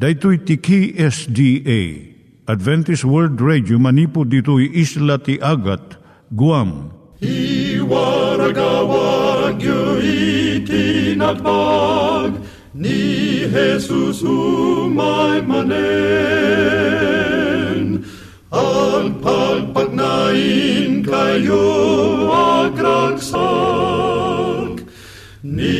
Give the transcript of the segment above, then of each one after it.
Daitui tiki SDA Adventist World Radio manipud ditui isla ti Agat Guam. I waragawag yu itinatpag ni Jesus umay manen ang pagpagnain kayo agkansak ni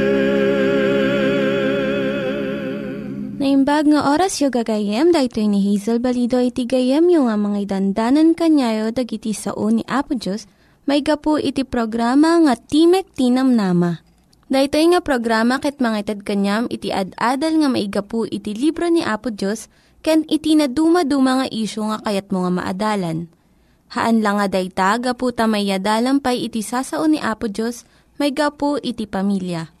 Naimbag nga oras yung gagayem, dahito ni Hazel Balido iti gayem yung nga mga dandanan kanyayo dagiti sao ni Apo Diyos, may gapu iti programa nga Timek Tinam Nama. Dahito nga programa ket mga itad kanyam iti ad-adal nga maigapu iti libro ni Apo Diyos, ken iti na dumaduma nga isyo nga kayat mo nga maadalan. Haan lang nga dayta, gapu tamayadalam pay iti sasao ni Apo Diyos, may gapu iti pamilya.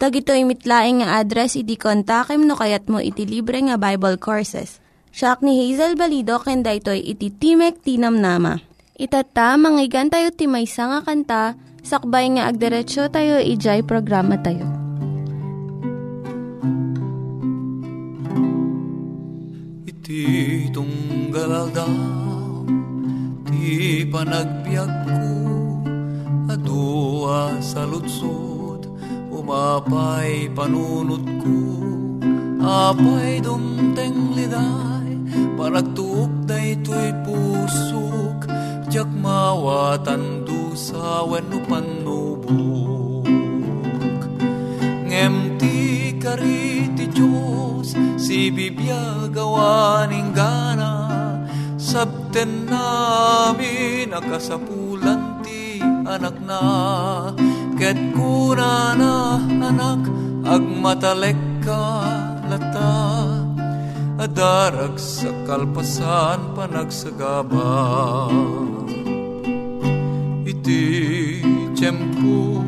Tag ito mitlaing nga address iti kontakem no kayat mo iti libre nga Bible Courses. Siya ni Hazel Balido ken daytoy iti Timek Tinam Nama. Itata manggigan tayo ti maysa nga kanta sakbay nga agderetsyo tayo ijay programa tayo. Iti tunggal daw, ti panagbiag ko, adua sa lutsod, umapay panunot ko, apay dumteng liday, panagtuok day to'y pusok, jak mawatan dusa wenno panubok. Ngem ti kariti Diyos, si bibiyag awaning gana, sabten namin akasapulan ti anak na, ket kuna na anak, agmatalek ka lata, adarag sa kalpasan panagsagaba. Iti tiyempo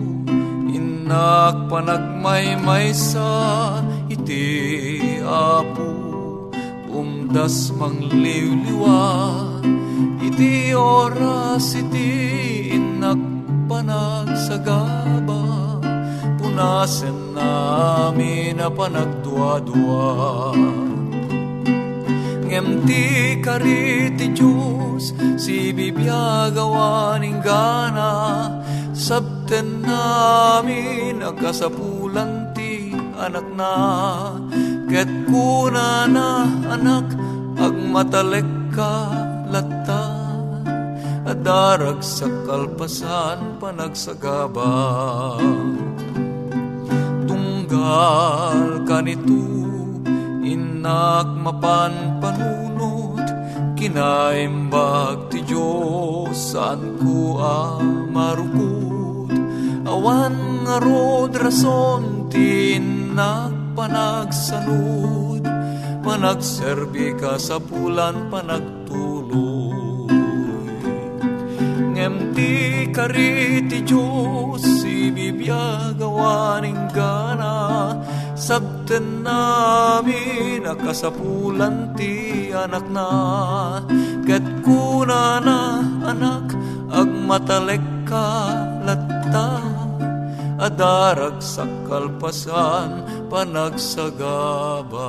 inak panagmaymaysa iti apo umdas mangliwliwa iti oras iti inak panagsagaba punasen namin na panagduadua ngem ti kariti Diyos si bibiyagawaning gana. Sabten namin akasapulan ti anak na. Ket kuna na anak agmatalek ka latta adarag sa kalpasan panagsagaba tunggal kanito inak mapan panunot kinaimbag ti Diyos saan ko amarukot awan nga rod rason tinak panagsanod. Panagserbi ka sa pulan panagtuloy ngem ti kariti Diyos ibibiyagawaning gana sabten namin akasapulan ti anak na ket kuna na anak agmatalek ka latta adarag sa kalpasan panagsagaba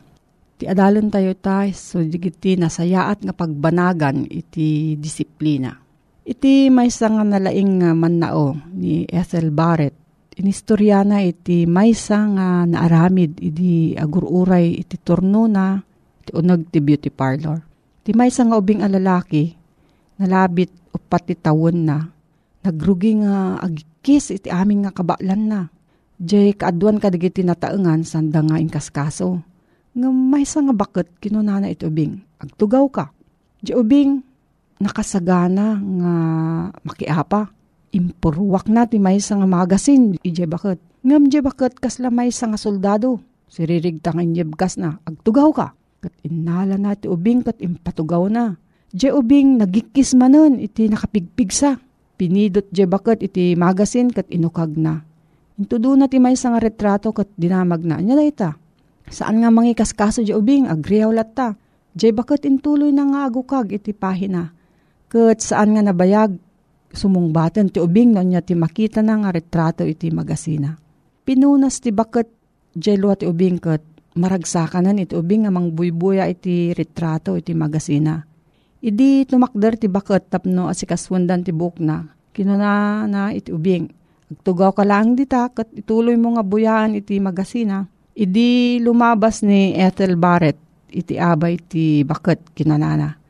Ti adalan tayo ta, so digiti nasayaat nga pagbanagan iti disiplina. Iti maysa nga nalaing nga mannao ni Ethel Barrett. Inistoryana iti maysa nga naaramid iti agururay iti turno na iti unag ti beauty parlor. Ti maysa nga ubing alalaki nalabit upat ti tawon na nagrugi nga agikis iti aming nga kabaklan na. Jay kaadwan kadigiti nataengan sanda nga inkaskaso. Nga maysa nga bakit kinunana iti ubing. Agtugaw ka. Jay ubing nakasagana nga makiapa. Impurwak na ti may nga magasin, ije bakit. Ngam je bakit kasla may nga soldado. Siririgtang inyebgas na, agtugaw ka. Kat inala na ti ubing kat impatugaw na. Je ubing nagikis manon iti nakapigpigsa. Pinidot je bakit iti magasin kat inukag na. Intudo na ti may nga retrato kat dinamag na. Anya ita. Saan nga mangikas kaso je ubing, agriyaw latta. Je bakit intuloy na nga agukag iti pahina Kat saan nga nabayag, sumungbatan ti ubing no niya ti makita na nga retrato iti magasina. Pinunas ti bakat jelo ti ubing kat maragsakanan iti ubing nga mangbuybuya iti retrato iti magasina. Idi tumakder ti bakat tapno asikaswandan ti buk na. Kinuna na iti ubing. Agtugaw ka lang dita kat ituloy mo nga buyaan iti magasina. Idi lumabas ni Ethel Barrett iti abay ti bakat kinanana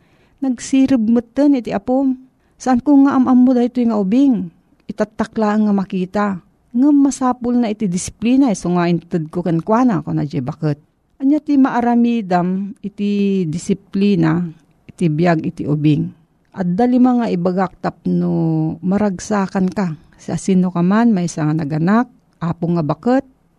Nagsirib mutan iti apom. Saan ko nga amam mo dahito nga ubing? Itatakla nga makita. Nga masapul na iti disiplina. So nga intad ko kan kwa ko na bakit. Anya ti maaramidam iti disiplina iti biyag iti ubing. At dali mga ibagaktap no maragsakan ka. Sa sino ka man may nga naganak, apo nga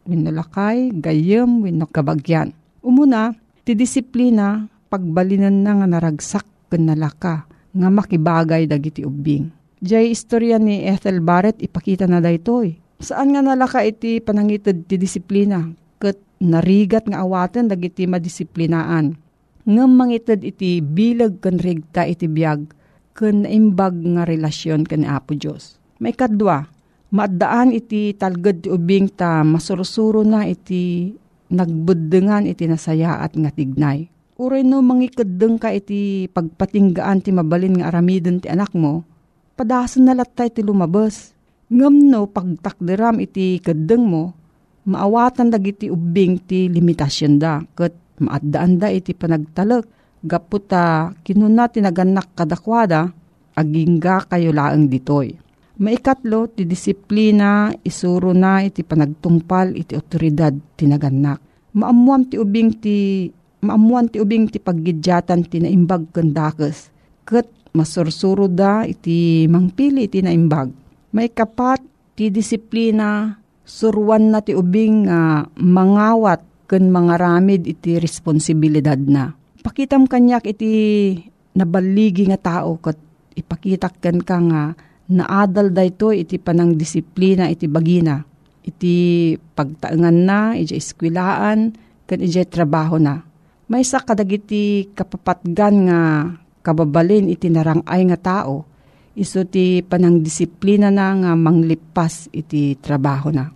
winulakay, gayem, winokabagyan. Umuna, ti disiplina, pagbalinan na nga naragsak ken nalaka nga makibagay dagiti ubing. Jay istorya ni Ethel Barrett ipakita na daytoy. Saan nga nalaka iti panangited ti disiplina ket narigat nga awaten dagiti madisiplinaan. Ngem mangited iti bilag ken regta iti biag ken imbag nga relasyon ken Apo Dios. May kadwa, maddaan iti talged ti ubing ta masursuro na iti nagbuddengan iti nasayaat nga tignay. Uray no mangikadeng ka iti pagpatinggaan ti mabalin nga aramiden ti anak mo, padasan na latay ti lumabas. Ngam no pagtakderam iti kadeng mo, maawatan dagiti ubing ti limitasyon da, kat maaddaan da iti panagtalak. Gaputa kinuna tinaganak kadakwada, agingga kayo laang ditoy. Maikatlo, ti disiplina, isuro na iti panagtungpal iti otoridad tinaganak. Maamuam ti ubing ti maamuan ti ubing ti paggidyatan ti naimbag kandakes. Kat masursuro da iti mangpili ti naimbag. May kapat ti disiplina surwan na ti ubing uh, mangawat ken mangaramid iti responsibilidad na. Pakitam kanyak iti nabaligi nga tao kat ipakitak ken ka nga naadal dayto iti panang disiplina iti bagina. Iti pagtaengan na, iti eskwilaan, ken iti trabaho na may sa kadagiti kapapatgan nga kababalin iti narangay nga tao, iso ti panang disiplina na nga manglipas iti trabaho na.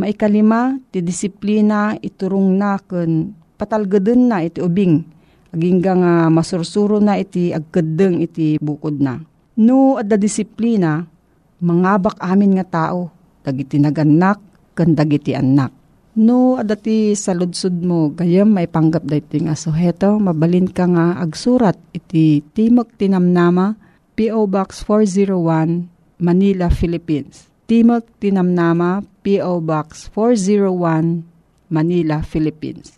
Maikalima, ti disiplina iturong na kun patalgadun na iti ubing, agingga nga masursuro na iti agkadeng iti bukod na. No, adda disiplina, mangabak amin nga tao, dagiti naganak, kan dagiti anak. No, adati sa ludsud mo, gayam may panggap dayto nga. So, heto, mabalin ka nga agsurat iti Timog Tinamnama, P.O. Box 401, Manila, Philippines. Timog Tinamnama, P.O. Box 401, Manila, Philippines.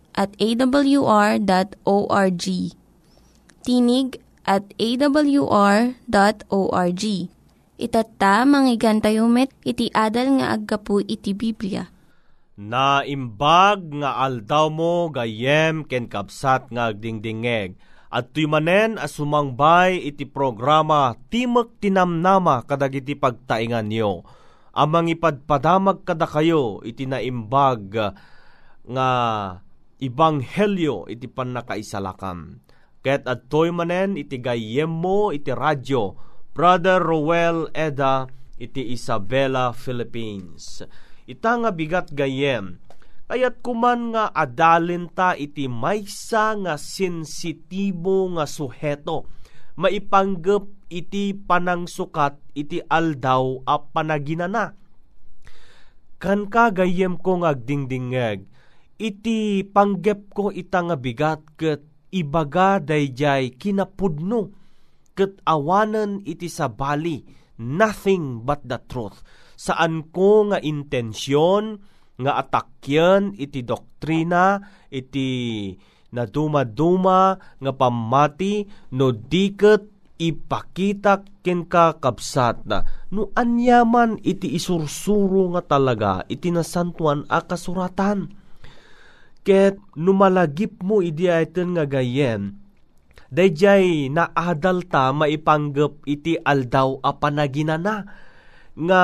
at awr.org. Tinig at awr.org. Itatta, manggigan tayo met, iti adal nga aggapu iti Biblia. Naimbag nga aldaw mo gayem ken kapsat nga agdingdingeg. At tuy manen asumangbay iti programa Timek Tinamnama kadagiti pagtaingan niyo. Amang ipadpadamag kada kayo iti naimbag nga ibanghelyo iti panakaisalakan. Ket at toy manen iti gayem mo iti radyo Brother Roel Eda iti Isabela, Philippines. Ita nga bigat gayem, kayat kuman nga adalin ta iti maysa nga sensitibo nga suheto, maipanggep iti panangsukat iti aldaw a panaginana. Kan ka gayem ko nga agdingdingeg, iti panggep ko ita nga bigat ket ibaga dayjay kinapudno ket awanen iti sabali nothing but the truth. Saan ko nga intensyon nga atakyan iti doktrina iti naduma-duma nga pamati no diket ipakita ken ka kabsat na no anyaman iti isursuro nga talaga iti nasantuan a kasuratan ket numalagip mo idi ayten nga gayen. Dayjay naadal ta maipanggep iti aldaw a panaginana nga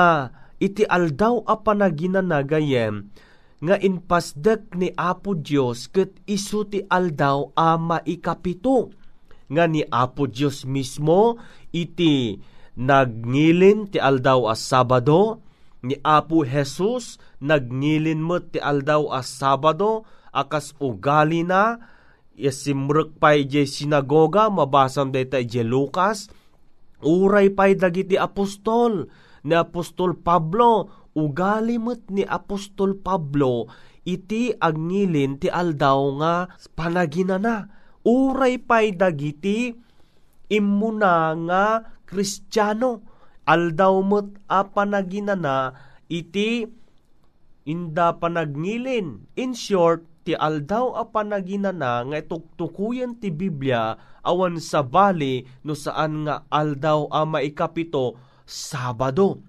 iti aldaw a panaginana gayem nga inpasdek ni Apo Dios ket isu ti aldaw a maikapito. Nga ni Apo Dios mismo iti nagnilin ti aldaw a Sabado ni Apo Jesus nagnilin met ti aldaw a Sabado akas ugali na yasimrek pa ije sinagoga mabasam deta ije Lucas uray pay dagiti apostol ni apostol Pablo. Ugali met ni apostol Pablo iti agngilin ti aldaw nga panaginana uray pay dagiti immuna nga kristyano aldaw met a panaginana iti inda panagnilin. In short ti aldaw a panaginana nga ituktukuyan ti Biblia awan sa bali no saan nga aldaw a maikapito Sabado.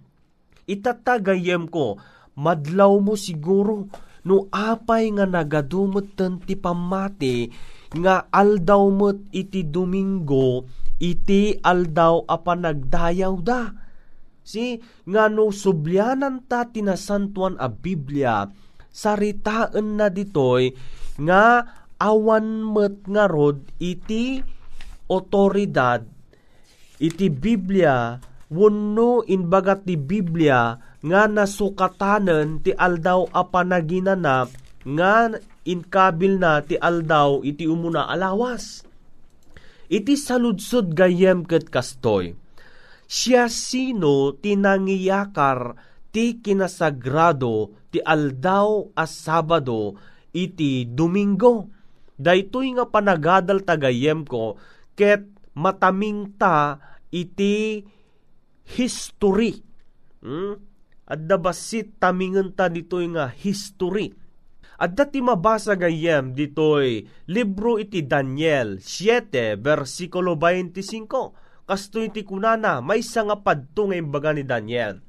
Itatagayem ko, madlaw mo siguro no apay nga nagadumot ti pamati nga aldaw mo't iti Domingo iti aldaw a panagdayaw da. Si nga no sublyanan ta tinasantuan a Biblia saritaan na ditoy nga awan met nga rod iti otoridad iti Biblia wenno inbagat ti Biblia nga nasukatanen ti aldaw a panaginana nga inkabil na ti aldaw iti umuna alawas. Iti saludsod gayem ket kastoy. Siya sino tinangiyakar ti kinasagrado ti aldaw a Sabado iti Domingo. Daytoy nga panagadal tagayem ko ket mataming ta iti history. Hmm? At dabasit tamingan ta ditoy nga history. At dati mabasa gayem ditoy libro iti Daniel 7 versikulo 25. Kasto iti kunana may nga padto nga imbaga ni Daniel.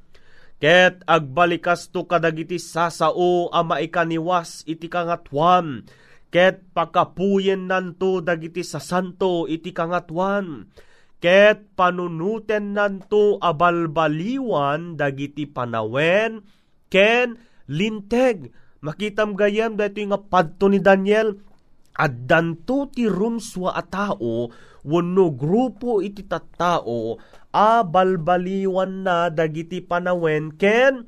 Ket agbalikas to kadagiti sasao a maikaniwas iti kangatwan. Ket pakapuyen nanto dagiti sa santo iti kangatwan. Ket panunuten nanto abalbaliwan dagiti panawen ken linteg. Makitam gayam dito nga padto ni Daniel at danto ti rumswa a tao wenno grupo iti tattao a balbaliwan na dagiti panawen ken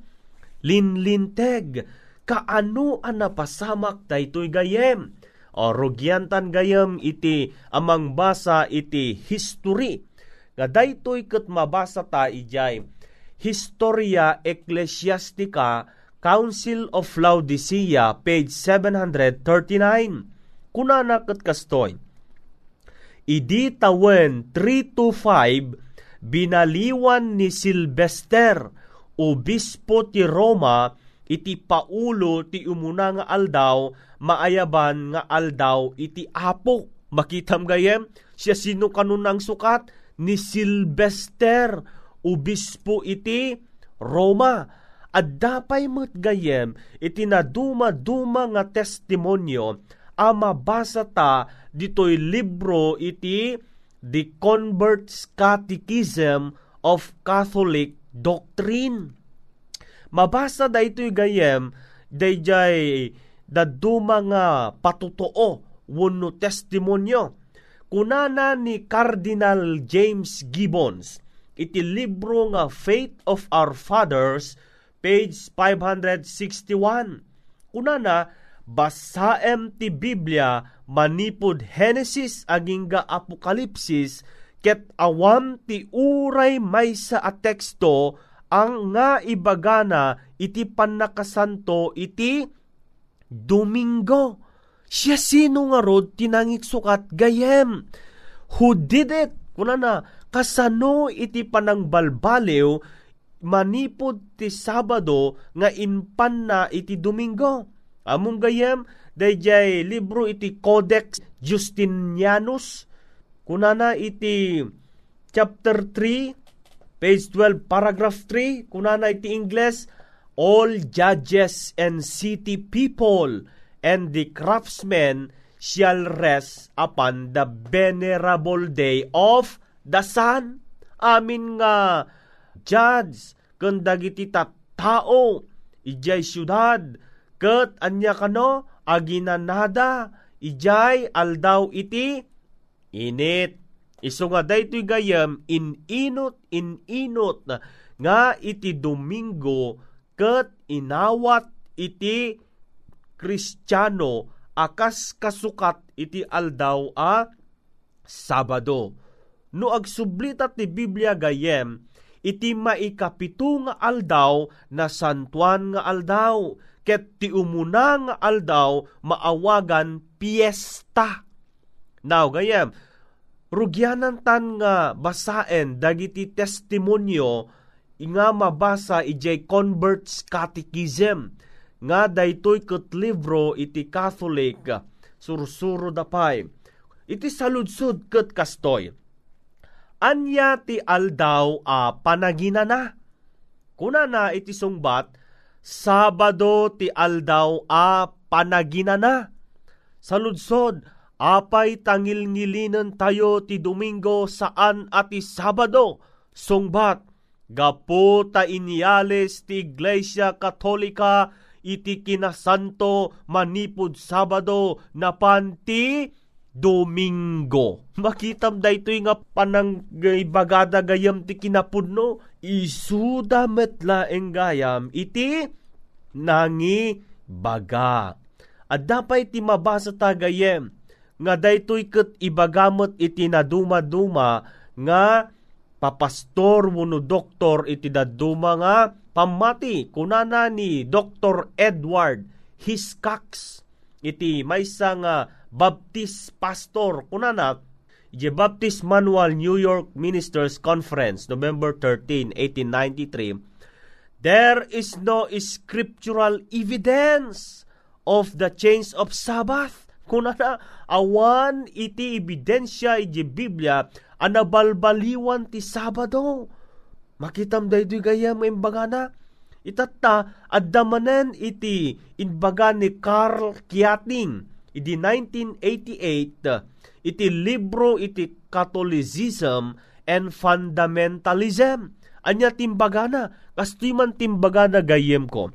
linlinteg. Kaano a napasamak daytoy gayem? O rugyantan gayem iti amang basa iti history. Nga daytoy ket mabasa ta ijay Historia Ecclesiastica Council of Laodicea page 739 kunana ket kastoy? Idi tawen 3 to 5 binaliwan ni Silvester obispo ti Roma iti paulo ti umuna nga aldaw maayaban nga aldaw iti apo Makitam gayem, siya sino kanunang sukat ni Silvester, ubispo iti Roma. At dapay mo't gayem, iti na duma-duma nga testimonyo, ama basa ta dito'y libro iti The Convert's Catechism of Catholic Doctrine. Mabasa da ito'y gayem, dayjay da duma nga patutoo wano testimonyo. Kunana ni Cardinal James Gibbons, iti libro nga Faith of Our Fathers, page 561. Kunana, basaem ti Biblia manipod Genesis aging ga Apokalipsis ket awam ti uray may sa a teksto ang nga ibagana iti panakasanto iti Domingo. Siya sino nga rod tinangik sukat gayem. Who did it? Kuna na, kasano iti panangbalbaliw manipod ti Sabado nga inpan na iti Domingo. Among gayem, dayjay libro iti Codex Justinianus, kunana iti chapter 3, page 12, paragraph 3, kunana iti Ingles, all judges and city people and the craftsmen shall rest upon the venerable day of the sun. Amin nga judge kung dagiti tao ijay syudad ket anya kano? Aginanada ijay aldaw iti init. Iso nga daytoy gayam ininot ininot nga iti Domingo ket inawat iti Kristiyano. Akas kasukat iti aldaw a Sabado. No agsublita ti Biblia gayem, iti maikapito nga aldaw na santuan nga aldaw, ket ti umuna nga aldaw maawagan piyesta. Now gayem, rugyanan tan nga basaen dagiti testimonyo nga mabasa ijay Converts Catechism nga daytoy ket libro iti Catholic sursuro dapay. Iti saludsud ket kastoy. Anya ti aldaw a panaginana. Kuna na iti sungbat, Sabado ti aldaw a panaginana. Saludsod, apay tangil-ngilinen tayo ti Domingo saan ati Sabado. Sungbat, gapo ta inyales ti Iglesia Katolika iti kinasanto manipod Sabado na panti Domingo. Makitam da ito nga panang bagada gayam ti kinapudno, isuda metla eng gayam iti nangi baga. At dapat ti mabasa ta gayem, nga daytoy ket ibagamot iti naduma-duma nga papastor muno doktor iti daduma nga pamati kunana ni Dr. Edward Hiscox iti maysa nga Baptist pastor kunana iti Baptist Manual New York Ministers Conference November 13, 1893 There is no scriptural evidence of the change of Sabbath. Kunana awan iti ebidensya iti Biblia anabalbaliwan ti Sabado. Makitam daytoy gayam imbagana itatta addamanen iti inbaga ni Carl Kiating iti 1988 iti libro iti Catholicism and Fundamentalism. Anya timbagana, kastoy man timbagana gayem ko.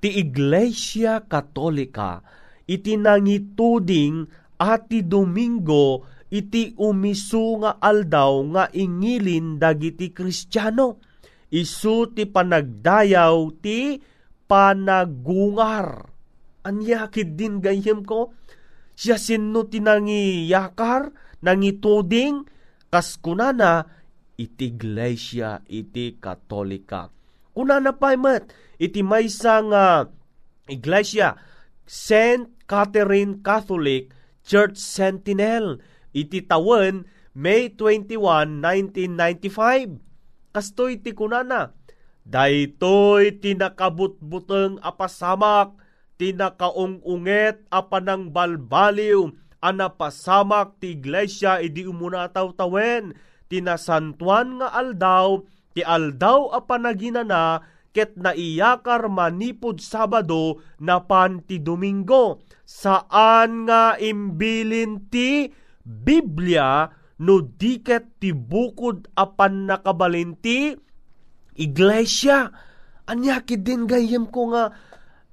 Ti Iglesia Katolika iti nangituding ati Domingo iti umisu nga aldaw nga ingilin dagiti Kristiyano. Isu ti panagdayaw ti panagungar. Anyakid din gayem ko, siya sino tinangiyakar, nangituding, kas kunana, iti iglesia, iti katolika. Kunana pa imat, iti maysa nga iglesia, St. Catherine Catholic Church Sentinel, iti tawen May 21, 1995. Kastoy ti kunana, daytoy tinakabutbuteng apasamak, tinakaungunget apanang balbaliw, anapasamak ti iglesia idi umuna tawen. Tinasantuan nga aldaw ti aldaw a panaginana ket naiyakar manipod Sabado na pan ti Domingo. Saan nga imbilin ti Biblia no diket ti bukod apan nakabalinti iglesia? Anya din gayem ko nga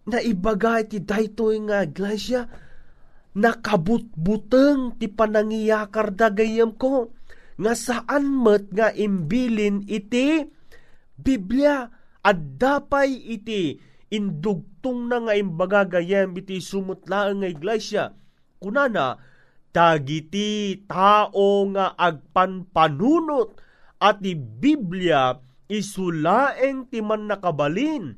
na ibagay ti daytoy nga iglesia nakabutbuteng ti panangiyakar da gayem ko nga saan met nga imbilin iti Biblia at dapay iti indugtong na nga imbaga gayem iti sumutlaan nga iglesia. Kunana dagiti tao nga agpanpanunot at ti Biblia isulaeng ti man nakabalin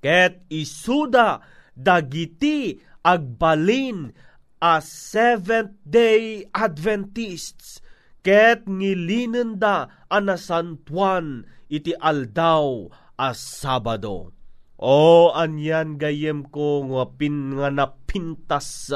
ket isuda dagiti agbalin a Seventh Day Adventists ket ngilinenda anasantuan iti aldaw a Sabado. O anyan gayem ko nga nga napintas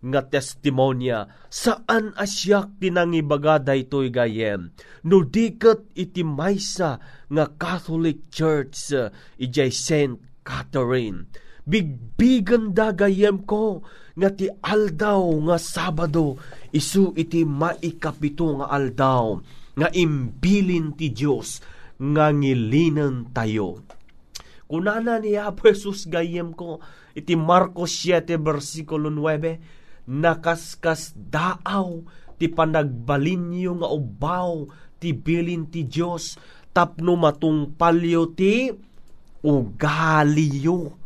nga testimonya saan asyak tinangibaga daytoy gayem no diket iti maysa nga Catholic Church ijay Saint Catherine bigbigan da gayem ko nga ti aldaw nga Sabado isu iti maikapito nga aldaw nga imbilin ti Dios nga ngilinan tayo. Kunana ni Apo Jesus gayem ko iti Marcos 7 versikulo 9 nakaskas daaw ti panagbalinyo nga ubaw ti bilin ti Dios tapno matungpalyo ti ugaliyo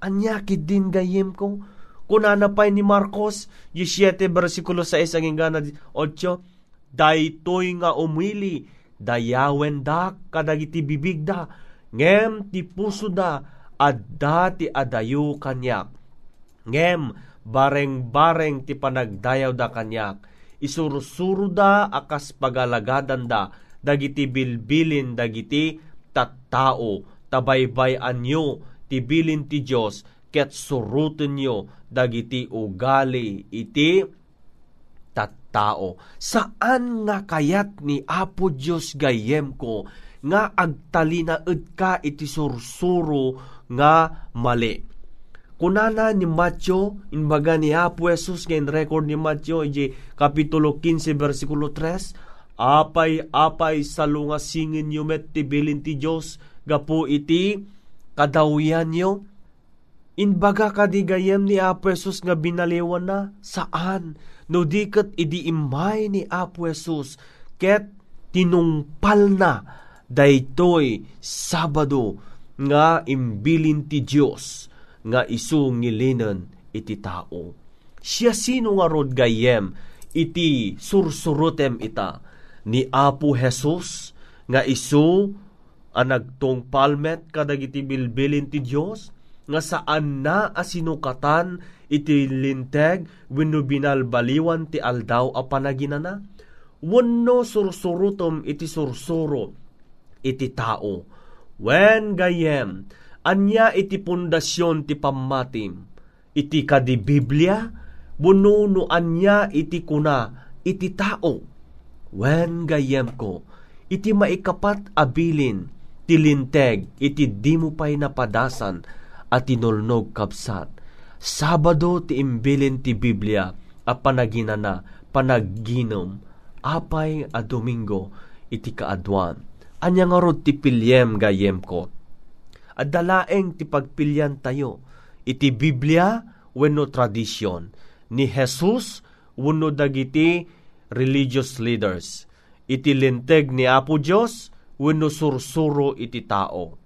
anya din gayem ko kunana pa ni Marcos 17 versikulo 6 ang ingana 8 daytoy nga umili dayawen da kadagiti bibigda ngem ti puso da adda ti adayo kanyak ngem bareng-bareng ti panagdayaw da kanyak, isursuro da akas pagalagadan da, dagiti bilbilin dagiti tattao, tabaybay anyo, ti bilin ti Diyos, ket suruten nyo, dagiti ugali, iti tattao. Saan nga kayat ni Apo Diyos gayem ko, nga agtalina ka iti sursuro nga mali kunana ni Matyo, inbaga ni Apo Jesus, ngayon record ni Matyo, iji kapitulo 15, versikulo 3, apay-apay sa lungasingin nyo met tibilin ti Diyos, gapo iti kadawian nyo. Inbaga kadigayem ni Apo Jesus nga binaliwan na, saan? No dikat idi imay ni Apo Jesus, ket tinungpal na, daytoy Sabado, nga imbilin ti Diyos nga isu ngilinan iti tao. Siya sino nga rod gayem iti sursurutem ita ni Apo Jesus nga isu anagtong palmet kadagiti bilbilin ti Dios nga saan na asinukatan iti linteg wenno binalbaliwan ti aldaw a panaginana? Wenno sursurutom iti sursuro iti tao. Wen gayem anya iti pundasyon ti pammatim, iti kadi Biblia, bununo anya iti kuna, iti tao. Wen gayem ko, iti maikapat abilin, ti linteg, iti di mo pa'y napadasan, at tinulnog kapsat. Sabado ti imbilin ti Biblia, a panaginana, panaginom, apay a Domingo, iti kaadwan. Anya nga rod ti pilyem gayem ko, adalaeng ti pagpilyan tayo. Iti Biblia wenno tradisyon ni Jesus wenno dagiti religious leaders. Iti linteg ni Apo Dios wenno sursuro iti tao.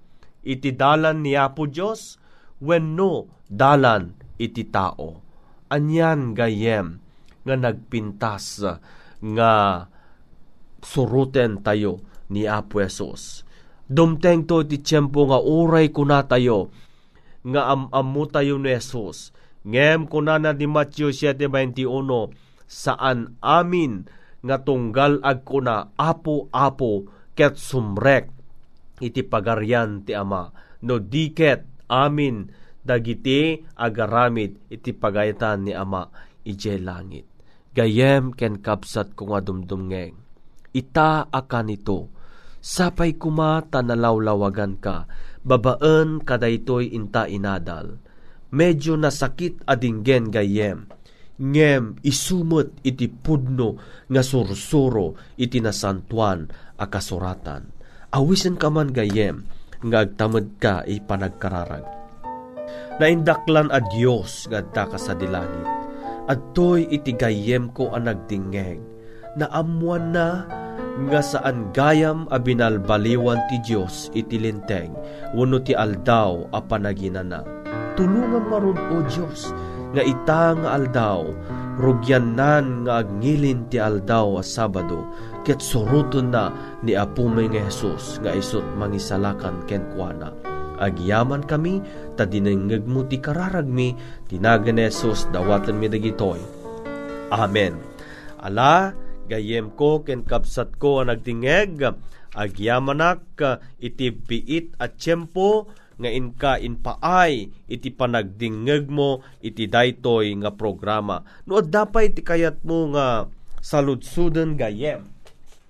Iti dalan ni Apo Dios wenno dalan iti tao. Anyan gayem nga nagpintas nga suruten tayo ni Apo Jesus Dumteng to ti tiyempo nga uray kuna tayo, nga am-amu tayo ni Jesus. Ngem kunana di Matthew 7.21, saan amin nga tunggal ag kuna apo-apo ket sumrek iti pagaryan ti ama no diket amin dagiti agaramid iti pagayatan ni ama ije langit. Gayem ken kapsat ko nga dumdumngeng. Ita akan ito. Sapay kuma tanalawlawagan ka. Babaan kadaytoy inta inadal. Medyo nasakit adinggen gayem. Ngem isumot iti pudno nga sursuro iti nasantuan a kasuratan. Awisen ka man gayem nga agtamad ka ipanagkararag. Naindaklan a Diyos nga ka sa dilangit. Adtoy iti gayem ko ang nagdingeg. Naamuan na nga saan gayam a binalbaliwan ti Diyos iti linteng wano ti aldaw a panaginana. Tulungan maron o Diyos nga ita nga aldaw rugyanan nga agngilin ti aldaw a Sabado ket suruton na ni Apo nga Jesus nga isot mangisalakan ken kuana. Agyaman kami ta dinengeg mo ti kararagmi tinagan ni Jesus dawatan mi dagitoy. Amen. Ala gayem ko ken kapsat ko ang nagtingeg agyamanak iti biit at tiyempo nga inka inpaay iti panagdingeg mo iti daytoy nga programa. No dapay ti kayat mo nga saludsuden gayem.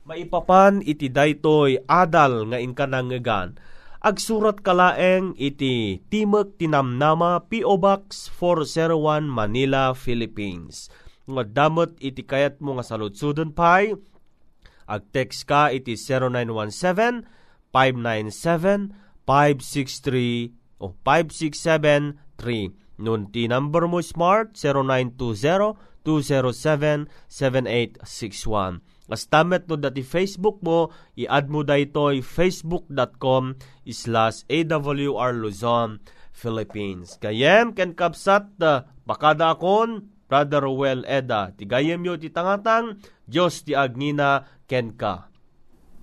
Maipapan iti daytoy adal nga inka nangegan. Agsurat kalaeng iti Timog Tinamnama P.O. Box 401 Manila, Philippines nga damot iti kayat mo nga saludsudon pay, ag text ka iti 0917 597 563 o 5673 nun ti number mo smart 0920-207-7861 As tamet no dati Facebook mo, i-add mo daytoy facebook.com slash awr Luzon, Philippines. Kayem ken kapsat uh, bakada akon Brother Well Eda, tigayem yo ti tangatang, Diyos ti agnina ken ka.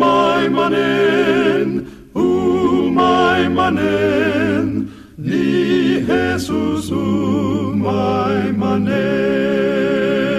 my manen, u my manen, ni Jesus, u my manen.